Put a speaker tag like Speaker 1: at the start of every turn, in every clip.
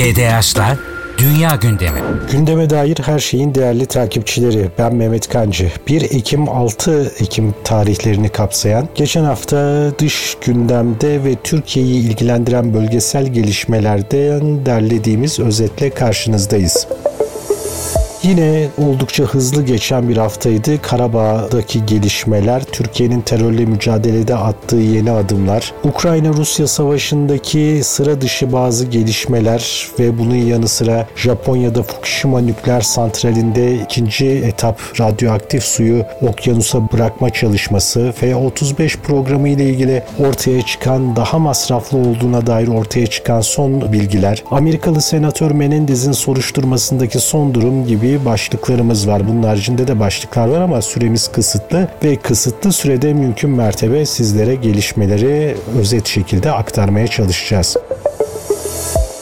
Speaker 1: GDH'la Dünya Gündemi.
Speaker 2: Gündeme dair her şeyin değerli takipçileri. Ben Mehmet Kancı. 1 Ekim 6 Ekim tarihlerini kapsayan geçen hafta dış gündemde ve Türkiye'yi ilgilendiren bölgesel gelişmelerden derlediğimiz özetle karşınızdayız. Yine oldukça hızlı geçen bir haftaydı. Karabağ'daki gelişmeler, Türkiye'nin terörle mücadelede attığı yeni adımlar, Ukrayna-Rusya savaşındaki sıra dışı bazı gelişmeler ve bunun yanı sıra Japonya'da Fukushima nükleer santralinde ikinci etap radyoaktif suyu okyanusa bırakma çalışması F-35 programı ile ilgili ortaya çıkan daha masraflı olduğuna dair ortaya çıkan son bilgiler, Amerikalı Senatör Menendez'in soruşturmasındaki son durum gibi başlıklarımız var. Bunun haricinde de başlıklar var ama süremiz kısıtlı ve kısıtlı sürede mümkün mertebe sizlere gelişmeleri özet şekilde aktarmaya çalışacağız.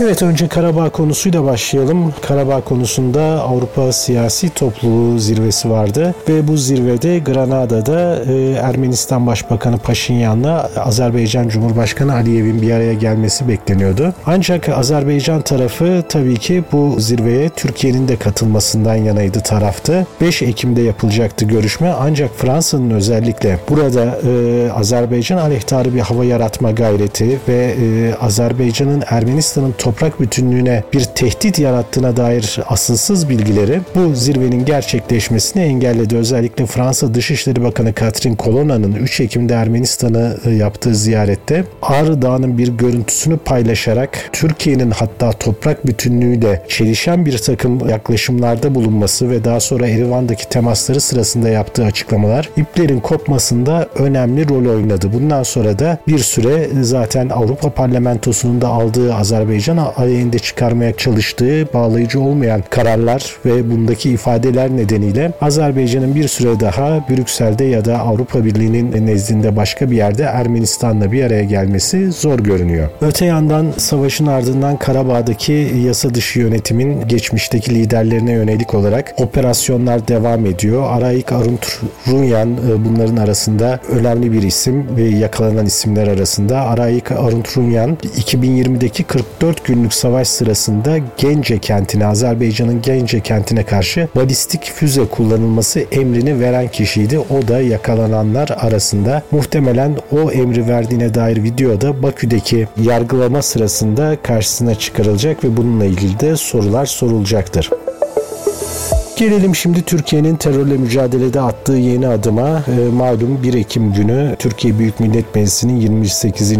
Speaker 2: Evet önce Karabağ konusuyla başlayalım. Karabağ konusunda Avrupa Siyasi Topluluğu zirvesi vardı ve bu zirvede Granada'da e, Ermenistan Başbakanı Paşinyan'la Azerbaycan Cumhurbaşkanı Aliyev'in bir araya gelmesi bekleniyordu. Ancak Azerbaycan tarafı tabii ki bu zirveye Türkiye'nin de katılmasından yanaydı taraftı. 5 Ekim'de yapılacaktı görüşme ancak Fransa'nın özellikle burada e, Azerbaycan aleyhtarı bir hava yaratma gayreti ve e, Azerbaycan'ın Ermenistan'ın toprak bütünlüğüne bir tehdit yarattığına dair asılsız bilgileri bu zirvenin gerçekleşmesini engelledi. Özellikle Fransa Dışişleri Bakanı Catherine Colonna'nın 3 Ekim'de Ermenistan'ı e, yaptığı ziyarette Ağrı Dağı'nın bir görüntüsünü paylaşarak Türkiye'nin hatta toprak bütünlüğüyle çelişen bir takım yaklaşımlarda bulunması ve daha sonra Erivan'daki temasları sırasında yaptığı açıklamalar iplerin kopmasında önemli rol oynadı. Bundan sonra da bir süre zaten Avrupa Parlamentosu'nun da aldığı Azerbaycan aleyhinde çıkarmaya çalıştığı bağlayıcı olmayan kararlar ve bundaki ifadeler nedeniyle Azerbaycan'ın bir süre daha Brüksel'de ya da Avrupa Birliği'nin nezdinde başka bir yerde Ermenistan'la bir araya gelmesi zor görünüyor. Öte yandan savaşın ardından Karabağ'daki yasa dışı yönetimin geçmişteki liderlerine yönelik olarak operasyonlar devam ediyor. Arayik Arunt Runyan e, bunların arasında önemli bir isim ve yakalanan isimler arasında. Arayik Arunt Runyan 2020'deki 44 günlük savaş sırasında Gence kentine, Azerbaycan'ın Gence kentine karşı balistik füze kullanılması emrini veren kişiydi. O da yakalananlar arasında. Muhtemelen o emri verdiğine dair videoda Bakü'deki yargılama sırasında karşısına çıkarılacak ve bununla ilgili de sorular sorulacaktır. Gelelim şimdi Türkiye'nin terörle mücadelede attığı yeni adıma. E, malum 1 Ekim günü Türkiye Büyük Millet Meclisi'nin 28.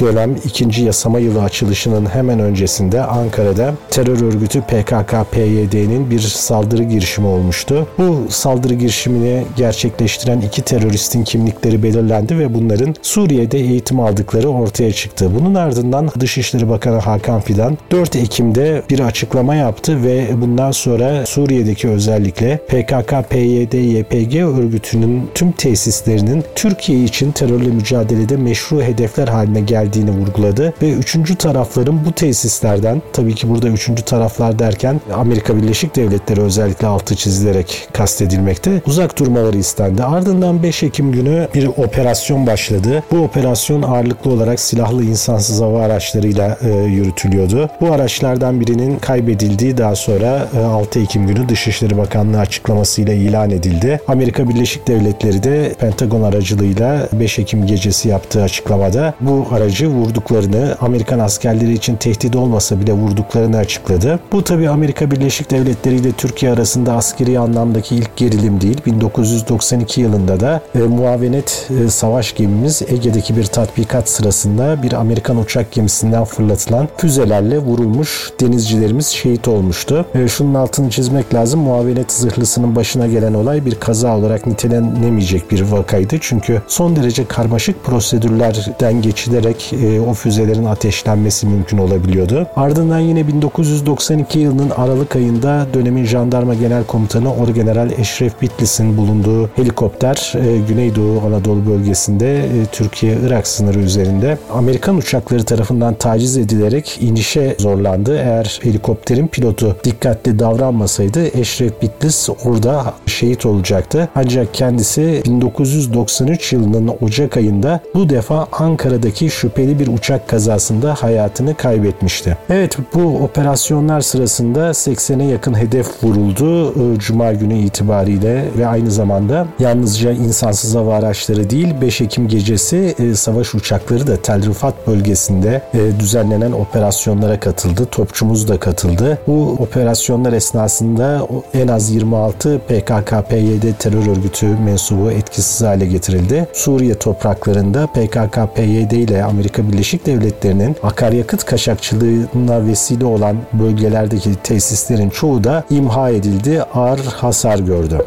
Speaker 2: dönem 2. yasama yılı açılışının hemen öncesinde Ankara'da terör örgütü PKK-PYD'nin bir saldırı girişimi olmuştu. Bu saldırı girişimini gerçekleştiren iki teröristin kimlikleri belirlendi ve bunların Suriye'de eğitim aldıkları ortaya çıktı. Bunun ardından Dışişleri Bakanı Hakan Fidan 4 Ekim'de bir açıklama yaptı ve bundan sonra Suriye'deki özel özellikle PKK, PYD, YPG örgütünün tüm tesislerinin Türkiye için terörle mücadelede meşru hedefler haline geldiğini vurguladı ve üçüncü tarafların bu tesislerden tabii ki burada üçüncü taraflar derken Amerika Birleşik Devletleri özellikle altı çizilerek kastedilmekte uzak durmaları istendi. Ardından 5 Ekim günü bir operasyon başladı. Bu operasyon ağırlıklı olarak silahlı insansız hava araçlarıyla e, yürütülüyordu. Bu araçlardan birinin kaybedildiği daha sonra e, 6 Ekim günü Dışişleri Dışişleri Bakanlığı açıklamasıyla ilan edildi. Amerika Birleşik Devletleri de Pentagon aracılığıyla 5 Ekim gecesi yaptığı açıklamada bu aracı vurduklarını Amerikan askerleri için tehdit olmasa bile vurduklarını açıkladı. Bu tabi Amerika Birleşik Devletleri ile Türkiye arasında askeri anlamdaki ilk gerilim değil. 1992 yılında da e, muavenet e, savaş gemimiz Ege'deki bir tatbikat sırasında bir Amerikan uçak gemisinden fırlatılan füzelerle vurulmuş denizcilerimiz şehit olmuştu. E, şunun altını çizmek lazım. Muavenet zırhlısının başına gelen olay bir kaza olarak nitelenemeyecek bir vakaydı. Çünkü son derece karmaşık prosedürlerden geçilerek e, o füzelerin ateşlenmesi mümkün olabiliyordu. Ardından yine 1992 yılının Aralık ayında dönemin Jandarma Genel Komutanı Orgeneral Eşref Bitlis'in bulunduğu helikopter e, Güneydoğu Anadolu bölgesinde e, Türkiye-Irak sınırı üzerinde Amerikan uçakları tarafından taciz edilerek inişe zorlandı. Eğer helikopterin pilotu dikkatli davranmasaydı Eşref Bitlis orada şehit olacaktı. Ancak kendisi 1993 yılının Ocak ayında bu defa Ankara'daki şüpheli bir uçak kazasında hayatını kaybetmişti. Evet bu operasyonlar sırasında 80'e yakın hedef vuruldu e, Cuma günü itibariyle ve aynı zamanda yalnızca insansız hava araçları değil 5 Ekim gecesi e, savaş uçakları da Tel Rifat bölgesinde e, düzenlenen operasyonlara katıldı. Topçumuz da katıldı. Bu operasyonlar esnasında en az 26 PKK-PYD terör örgütü mensubu etkisiz hale getirildi. Suriye topraklarında PKK-PYD ile Amerika Birleşik Devletleri'nin akaryakıt kaçakçılığına vesile olan bölgelerdeki tesislerin çoğu da imha edildi, ağır hasar gördü.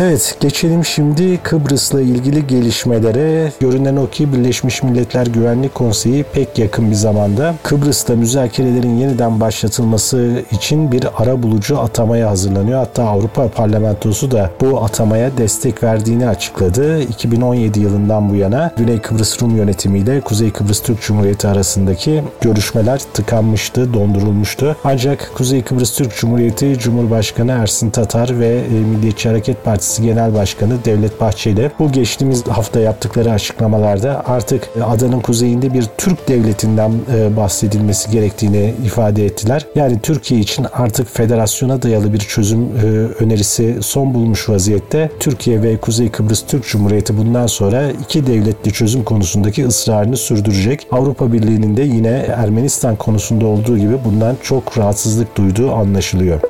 Speaker 2: Evet, geçelim şimdi Kıbrıs'la ilgili gelişmelere. Görünen o ki Birleşmiş Milletler Güvenlik Konseyi pek yakın bir zamanda Kıbrıs'ta müzakerelerin yeniden başlatılması için bir ara bulucu atamaya hazırlanıyor. Hatta Avrupa Parlamentosu da bu atamaya destek verdiğini açıkladı. 2017 yılından bu yana Güney Kıbrıs Rum yönetimiyle Kuzey Kıbrıs Türk Cumhuriyeti arasındaki görüşmeler tıkanmıştı, dondurulmuştu. Ancak Kuzey Kıbrıs Türk Cumhuriyeti Cumhurbaşkanı Ersin Tatar ve e, Milliyetçi Hareket Partisi Partisi Genel Başkanı Devlet Bahçeli bu geçtiğimiz hafta yaptıkları açıklamalarda artık adanın kuzeyinde bir Türk devletinden e, bahsedilmesi gerektiğini ifade ettiler. Yani Türkiye için artık federasyona dayalı bir çözüm e, önerisi son bulmuş vaziyette. Türkiye ve Kuzey Kıbrıs Türk Cumhuriyeti bundan sonra iki devletli çözüm konusundaki ısrarını sürdürecek. Avrupa Birliği'nin de yine Ermenistan konusunda olduğu gibi bundan çok rahatsızlık duyduğu anlaşılıyor.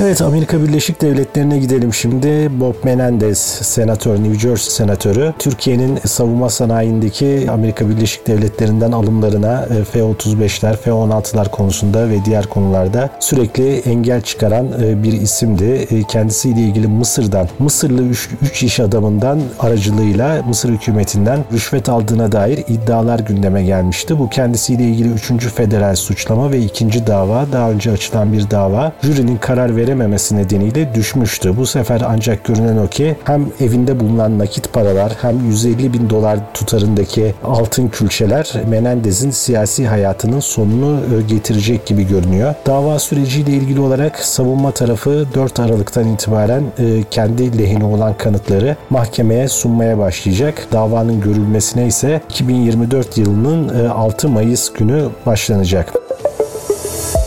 Speaker 2: Evet Amerika Birleşik Devletleri'ne gidelim şimdi. Bob Menendez senatör, New Jersey senatörü Türkiye'nin savunma sanayindeki Amerika Birleşik Devletleri'nden alımlarına e, F-35'ler, F-16'lar konusunda ve diğer konularda sürekli engel çıkaran e, bir isimdi. E, kendisiyle ilgili Mısır'dan, Mısırlı 3 iş adamından aracılığıyla Mısır hükümetinden rüşvet aldığına dair iddialar gündeme gelmişti. Bu kendisiyle ilgili 3. federal suçlama ve ikinci dava, daha önce açılan bir dava. Jürinin karar veremediği verememesi nedeniyle düşmüştü. Bu sefer ancak görünen o ki hem evinde bulunan nakit paralar hem 150 bin dolar tutarındaki altın külçeler Menendez'in siyasi hayatının sonunu e, getirecek gibi görünüyor. Dava süreciyle ilgili olarak savunma tarafı 4 Aralık'tan itibaren e, kendi lehine olan kanıtları mahkemeye sunmaya başlayacak. Davanın görülmesine ise 2024 yılının 6 e, Mayıs günü başlanacak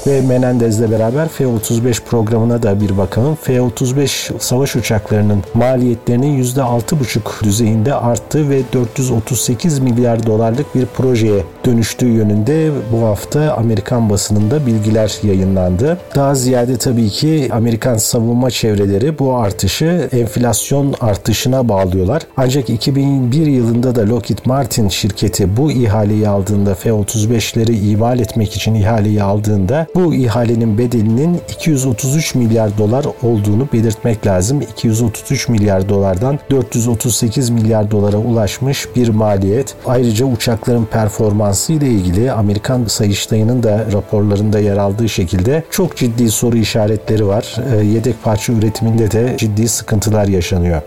Speaker 2: ve Menendez'le beraber F-35 programına da bir bakalım. F-35 savaş uçaklarının maliyetlerinin %6,5 düzeyinde arttı ve 438 milyar dolarlık bir projeye dönüştüğü yönünde bu hafta Amerikan basınında bilgiler yayınlandı. Daha ziyade tabii ki Amerikan savunma çevreleri bu artışı enflasyon artışına bağlıyorlar. Ancak 2001 yılında da Lockheed Martin şirketi bu ihaleyi aldığında F-35'leri imal etmek için ihaleyi aldığında bu ihalenin bedelinin 233 milyar dolar olduğunu belirtmek lazım. 233 milyar dolardan 438 milyar dolara ulaşmış bir maliyet. Ayrıca uçakların performansı ile ilgili Amerikan Sayıştayı'nın da raporlarında yer aldığı şekilde çok ciddi soru işaretleri var. Ee, yedek parça üretiminde de ciddi sıkıntılar yaşanıyor.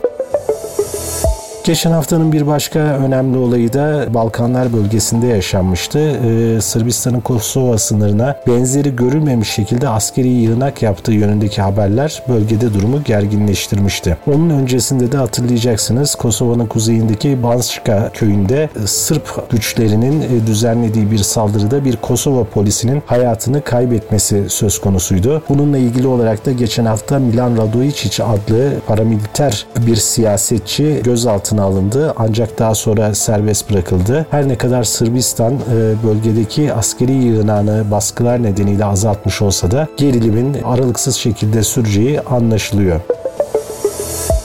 Speaker 2: Geçen haftanın bir başka önemli olayı da Balkanlar bölgesinde yaşanmıştı. Ee, Sırbistan'ın Kosova sınırına benzeri görülmemiş şekilde askeri yığınak yaptığı yönündeki haberler bölgede durumu gerginleştirmişti. Onun öncesinde de hatırlayacaksınız Kosova'nın kuzeyindeki Banska köyünde Sırp güçlerinin e, düzenlediği bir saldırıda bir Kosova polisinin hayatını kaybetmesi söz konusuydu. Bununla ilgili olarak da geçen hafta Milan Radojic adlı paramiliter bir siyasetçi gözaltına gözaltına alındı ancak daha sonra serbest bırakıldı. Her ne kadar Sırbistan e, bölgedeki askeri yığınağını baskılar nedeniyle azaltmış olsa da gerilimin aralıksız şekilde süreceği anlaşılıyor.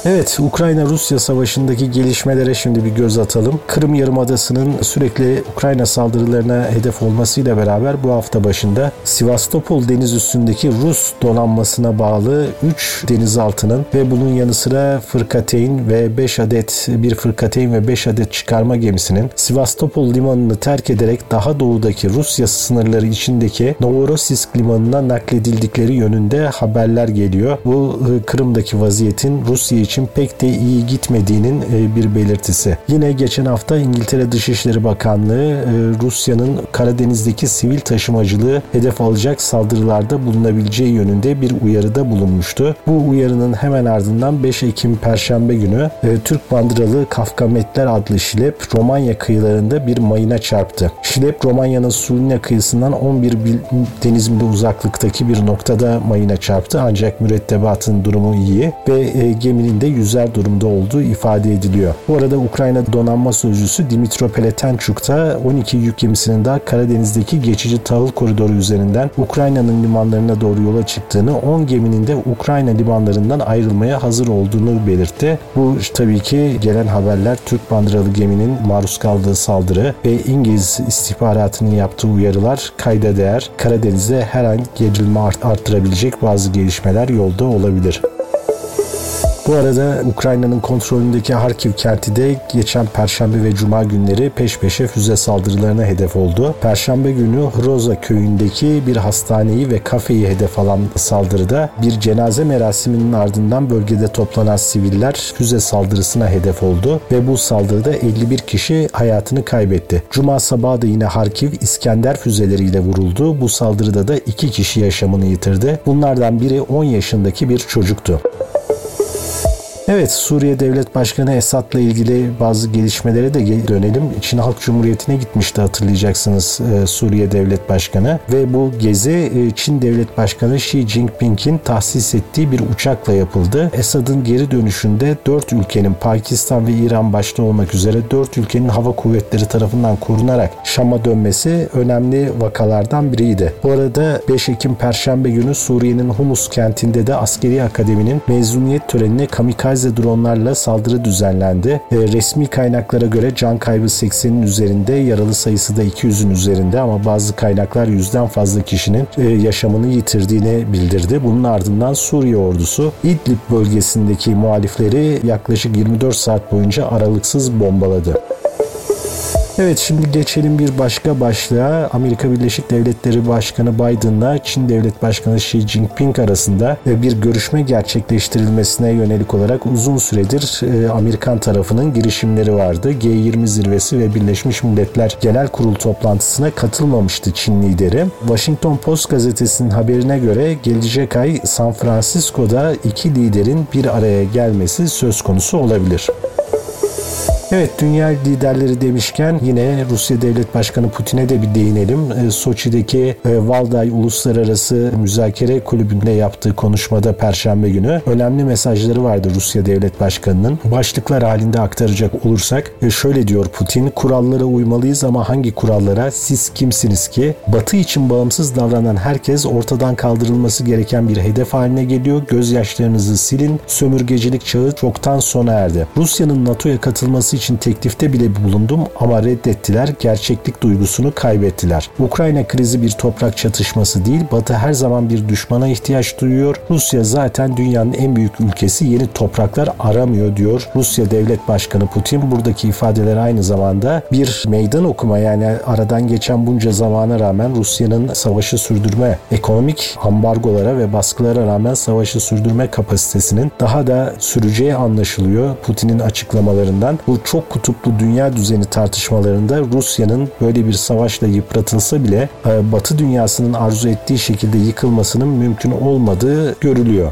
Speaker 2: Evet, Ukrayna-Rusya savaşındaki gelişmelere şimdi bir göz atalım. Kırım Yarımadası'nın sürekli Ukrayna saldırılarına hedef olmasıyla beraber bu hafta başında Sivastopol deniz üstündeki Rus donanmasına bağlı 3 denizaltının ve bunun yanı sıra fırkateyn ve 5 adet bir fırkateyn ve 5 adet çıkarma gemisinin Sivastopol limanını terk ederek daha doğudaki Rusya sınırları içindeki Novorossiysk limanına nakledildikleri yönünde haberler geliyor. Bu ıı, Kırım'daki vaziyetin Rusya için için pek de iyi gitmediğinin e, bir belirtisi. Yine geçen hafta İngiltere Dışişleri Bakanlığı e, Rusya'nın Karadeniz'deki sivil taşımacılığı hedef alacak saldırılarda bulunabileceği yönünde bir uyarıda bulunmuştu. Bu uyarının hemen ardından 5 Ekim Perşembe günü e, Türk bandıralı Kafkametler adlı şilep Romanya kıyılarında bir mayına çarptı. Şilep Romanya'nın Sulina kıyısından 11 deniz mili uzaklıktaki bir noktada mayına çarptı ancak mürettebatın durumu iyi ve geminin de yüzer durumda olduğu ifade ediliyor. Bu arada Ukrayna donanma sözcüsü Dimitro Peletenchuk da 12 yük gemisinin daha Karadeniz'deki geçici tahıl koridoru üzerinden Ukrayna'nın limanlarına doğru yola çıktığını, 10 geminin de Ukrayna limanlarından ayrılmaya hazır olduğunu belirtti. Bu tabii ki gelen haberler Türk bandıralı geminin maruz kaldığı saldırı ve İngiliz istihbaratının yaptığı uyarılar kayda değer. Karadeniz'de her an gerilme arttırabilecek bazı gelişmeler yolda olabilir. Bu arada Ukrayna'nın kontrolündeki Harkiv kenti de geçen Perşembe ve Cuma günleri peş peşe füze saldırılarına hedef oldu. Perşembe günü Hroza köyündeki bir hastaneyi ve kafeyi hedef alan saldırıda bir cenaze merasiminin ardından bölgede toplanan siviller füze saldırısına hedef oldu ve bu saldırıda 51 kişi hayatını kaybetti. Cuma sabahı da yine Harkiv İskender füzeleriyle vuruldu. Bu saldırıda da iki kişi yaşamını yitirdi. Bunlardan biri 10 yaşındaki bir çocuktu. Evet Suriye Devlet Başkanı Esad'la ilgili bazı gelişmelere de dönelim. Çin Halk Cumhuriyeti'ne gitmişti hatırlayacaksınız e, Suriye Devlet Başkanı ve bu gezi e, Çin Devlet Başkanı Xi Jinping'in tahsis ettiği bir uçakla yapıldı. Esad'ın geri dönüşünde dört ülkenin Pakistan ve İran başta olmak üzere dört ülkenin hava kuvvetleri tarafından korunarak Şam'a dönmesi önemli vakalardan biriydi. Bu arada 5 Ekim Perşembe günü Suriye'nin Humus kentinde de askeri akademinin mezuniyet törenine kamikaze kamikaze dronlarla saldırı düzenlendi. E, resmi kaynaklara göre can kaybı 80'in üzerinde, yaralı sayısı da 200'ün üzerinde ama bazı kaynaklar yüzden fazla kişinin e, yaşamını yitirdiğini bildirdi. Bunun ardından Suriye ordusu İdlib bölgesindeki muhalifleri yaklaşık 24 saat boyunca aralıksız bombaladı. Evet şimdi geçelim bir başka başlığa. Amerika Birleşik Devletleri Başkanı Biden'la Çin Devlet Başkanı Xi Jinping arasında e, bir görüşme gerçekleştirilmesine yönelik olarak uzun süredir e, Amerikan tarafının girişimleri vardı. G20 zirvesi ve Birleşmiş Milletler Genel Kurul toplantısına katılmamıştı Çin lideri. Washington Post gazetesinin haberine göre gelecek ay San Francisco'da iki liderin bir araya gelmesi söz konusu olabilir. Evet dünya liderleri demişken yine Rusya Devlet Başkanı Putin'e de bir değinelim. E, Soçi'deki e, Valday Uluslararası Müzakere Kulübü'nde yaptığı konuşmada Perşembe günü önemli mesajları vardı Rusya Devlet Başkanı'nın. Başlıklar halinde aktaracak olursak e, şöyle diyor Putin, kurallara uymalıyız ama hangi kurallara? Siz kimsiniz ki? Batı için bağımsız davranan herkes ortadan kaldırılması gereken bir hedef haline geliyor. Gözyaşlarınızı silin. Sömürgecilik çağı çoktan sona erdi. Rusya'nın NATO'ya katılması için teklifte bile bulundum ama reddettiler. Gerçeklik duygusunu kaybettiler. Ukrayna krizi bir toprak çatışması değil. Batı her zaman bir düşmana ihtiyaç duyuyor. Rusya zaten dünyanın en büyük ülkesi yeni topraklar aramıyor diyor. Rusya Devlet Başkanı Putin buradaki ifadeler aynı zamanda bir meydan okuma yani aradan geçen bunca zamana rağmen Rusya'nın savaşı sürdürme, ekonomik ambargolara ve baskılara rağmen savaşı sürdürme kapasitesinin daha da süreceği anlaşılıyor Putin'in açıklamalarından. Bu çok kutuplu dünya düzeni tartışmalarında Rusya'nın böyle bir savaşla yıpratılsa bile e, Batı dünyasının arzu ettiği şekilde yıkılmasının mümkün olmadığı görülüyor.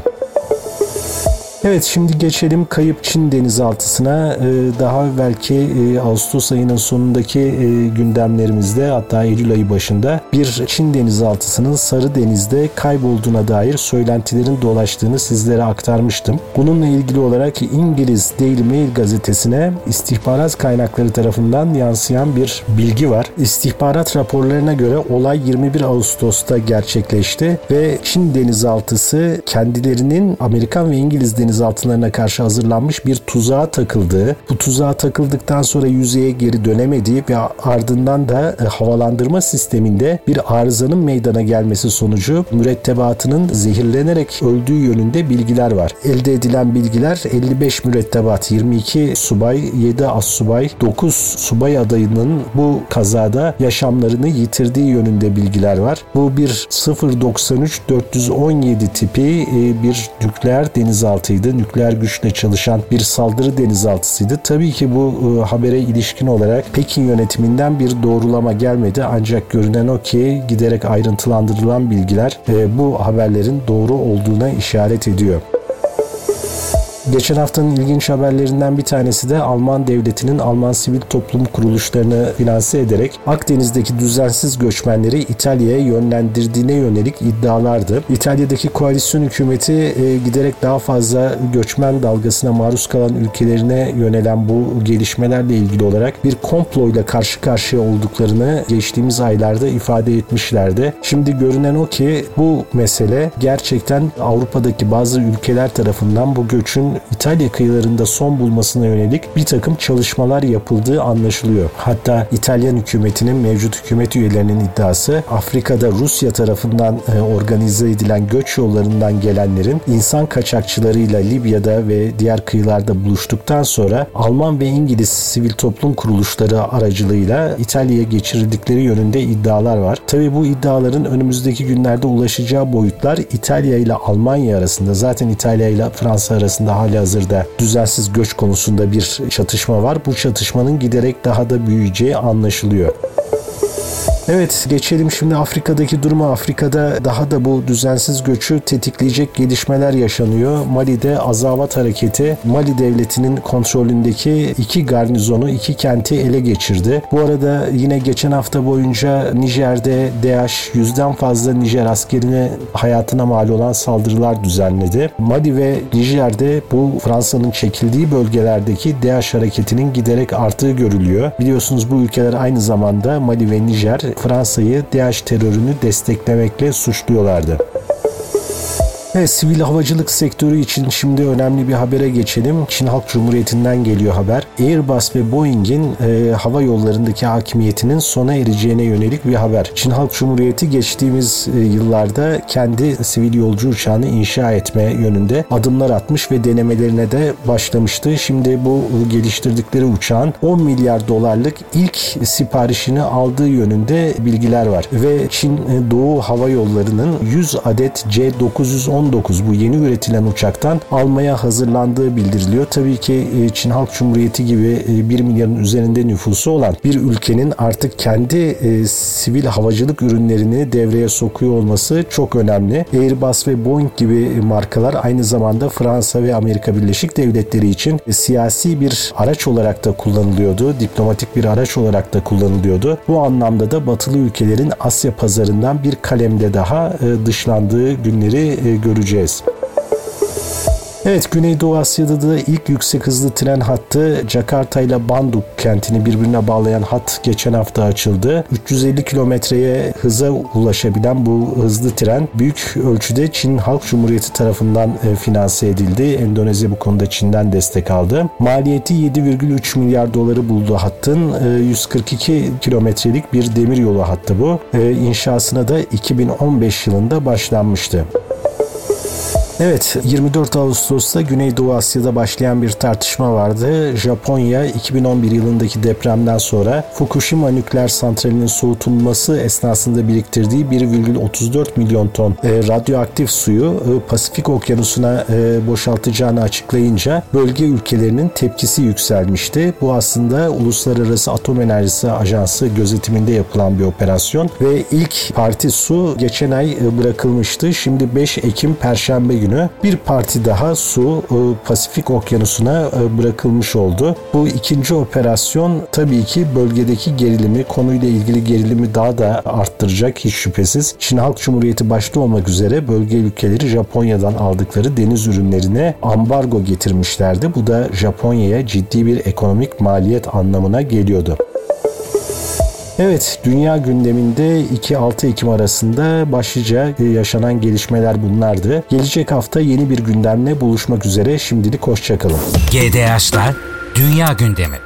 Speaker 2: Evet şimdi geçelim kayıp Çin denizaltısına. Ee, daha belki e, Ağustos ayının sonundaki e, gündemlerimizde hatta Eylül ayı başında bir Çin denizaltısının Sarı Deniz'de kaybolduğuna dair söylentilerin dolaştığını sizlere aktarmıştım. Bununla ilgili olarak İngiliz Daily Mail gazetesine istihbarat kaynakları tarafından yansıyan bir bilgi var. İstihbarat raporlarına göre olay 21 Ağustos'ta gerçekleşti ve Çin denizaltısı kendilerinin Amerikan ve İngiliz deniz denizaltılarına karşı hazırlanmış bir tuzağa takıldığı, bu tuzağa takıldıktan sonra yüzeye geri dönemediği ve ardından da e, havalandırma sisteminde bir arızanın meydana gelmesi sonucu mürettebatının zehirlenerek öldüğü yönünde bilgiler var. Elde edilen bilgiler 55 mürettebat, 22 subay, 7 as subay, 9 subay adayının bu kazada yaşamlarını yitirdiği yönünde bilgiler var. Bu bir 093 417 tipi e, bir nükleer denizaltıydı denizaltısıydı. Nükleer güçle çalışan bir saldırı denizaltısıydı. Tabii ki bu e, habere ilişkin olarak Pekin yönetiminden bir doğrulama gelmedi. Ancak görünen o ki giderek ayrıntılandırılan bilgiler e, bu haberlerin doğru olduğuna işaret ediyor. Geçen haftanın ilginç haberlerinden bir tanesi de Alman devletinin Alman sivil toplum kuruluşlarını finanse ederek Akdeniz'deki düzensiz göçmenleri İtalya'ya yönlendirdiğine yönelik iddialardı. İtalya'daki koalisyon hükümeti e, giderek daha fazla göçmen dalgasına maruz kalan ülkelerine yönelen bu gelişmelerle ilgili olarak bir komployla karşı karşıya olduklarını geçtiğimiz aylarda ifade etmişlerdi. Şimdi görünen o ki bu mesele gerçekten Avrupa'daki bazı ülkeler tarafından bu göçün İtalya kıyılarında son bulmasına yönelik bir takım çalışmalar yapıldığı anlaşılıyor. Hatta İtalyan hükümetinin mevcut hükümet üyelerinin iddiası Afrika'da Rusya tarafından e, organize edilen göç yollarından gelenlerin insan kaçakçılarıyla Libya'da ve diğer kıyılarda buluştuktan sonra Alman ve İngiliz sivil toplum kuruluşları aracılığıyla İtalya'ya geçirildikleri yönünde iddialar var. Tabi bu iddiaların önümüzdeki günlerde ulaşacağı boyutlar İtalya ile Almanya arasında zaten İtalya ile Fransa arasında hali hazırda düzensiz göç konusunda bir çatışma var. Bu çatışmanın giderek daha da büyüyeceği anlaşılıyor. Evet geçelim şimdi Afrika'daki duruma. Afrika'da daha da bu düzensiz göçü tetikleyecek gelişmeler yaşanıyor. Mali'de Azavat Hareketi Mali devletinin kontrolündeki iki garnizonu, iki kenti ele geçirdi. Bu arada yine geçen hafta boyunca Nijer'de DH yüzden fazla Nijer askerine hayatına mal olan saldırılar düzenledi. Mali ve Nijer'de bu Fransa'nın çekildiği bölgelerdeki DH hareketinin giderek arttığı görülüyor. Biliyorsunuz bu ülkeler aynı zamanda Mali ve Nijer Fransa'yı DH terörünü desteklemekle suçluyorlardı. Evet, sivil havacılık sektörü için şimdi önemli bir habere geçelim. Çin Halk Cumhuriyeti'nden geliyor haber. Airbus ve Boeing'in e, hava yollarındaki hakimiyetinin sona ereceğine yönelik bir haber. Çin Halk Cumhuriyeti geçtiğimiz e, yıllarda kendi sivil yolcu uçağını inşa etme yönünde adımlar atmış ve denemelerine de başlamıştı. Şimdi bu geliştirdikleri uçağın 10 milyar dolarlık ilk siparişini aldığı yönünde bilgiler var. Ve Çin e, Doğu Hava Yolları'nın 100 adet C910 19 bu yeni üretilen uçaktan almaya hazırlandığı bildiriliyor. Tabii ki e, Çin Halk Cumhuriyeti gibi 1 e, milyarın üzerinde nüfusu olan bir ülkenin artık kendi e, sivil havacılık ürünlerini devreye sokuyor olması çok önemli. Airbus ve Boeing gibi markalar aynı zamanda Fransa ve Amerika Birleşik Devletleri için siyasi bir araç olarak da kullanılıyordu. Diplomatik bir araç olarak da kullanılıyordu. Bu anlamda da batılı ülkelerin Asya pazarından bir kalemde daha dışlandığı günleri görüyoruz göreceğiz. Evet Güneydoğu Asya'da da ilk yüksek hızlı tren hattı Jakarta ile Bandung kentini birbirine bağlayan hat geçen hafta açıldı. 350 kilometreye hıza ulaşabilen bu hızlı tren büyük ölçüde Çin Halk Cumhuriyeti tarafından e, finanse edildi. Endonezya bu konuda Çin'den destek aldı. Maliyeti 7,3 milyar doları buldu hattın. 142 e, kilometrelik bir demir yolu hattı bu. E, inşasına da 2015 yılında başlanmıştı. Evet 24 Ağustos'ta Güneydoğu Asya'da başlayan bir tartışma vardı. Japonya 2011 yılındaki depremden sonra Fukushima nükleer santralinin soğutulması esnasında biriktirdiği 1,34 milyon ton e, radyoaktif suyu e, Pasifik Okyanusu'na e, boşaltacağını açıklayınca bölge ülkelerinin tepkisi yükselmişti. Bu aslında Uluslararası Atom Enerjisi Ajansı gözetiminde yapılan bir operasyon ve ilk parti su geçen ay bırakılmıştı. Şimdi 5 Ekim Perşembe günü bir parti daha su e, Pasifik Okyanusu'na e, bırakılmış oldu. Bu ikinci operasyon tabii ki bölgedeki gerilimi, konuyla ilgili gerilimi daha da arttıracak hiç şüphesiz. Çin Halk Cumhuriyeti başta olmak üzere bölge ülkeleri Japonya'dan aldıkları deniz ürünlerine ambargo getirmişlerdi. Bu da Japonya'ya ciddi bir ekonomik maliyet anlamına geliyordu. Evet, dünya gündeminde 2-6 Ekim arasında başlıca e, yaşanan gelişmeler bunlardı. Gelecek hafta yeni bir gündemle buluşmak üzere. Şimdilik hoşçakalın.
Speaker 1: GDH'lar Dünya Gündemi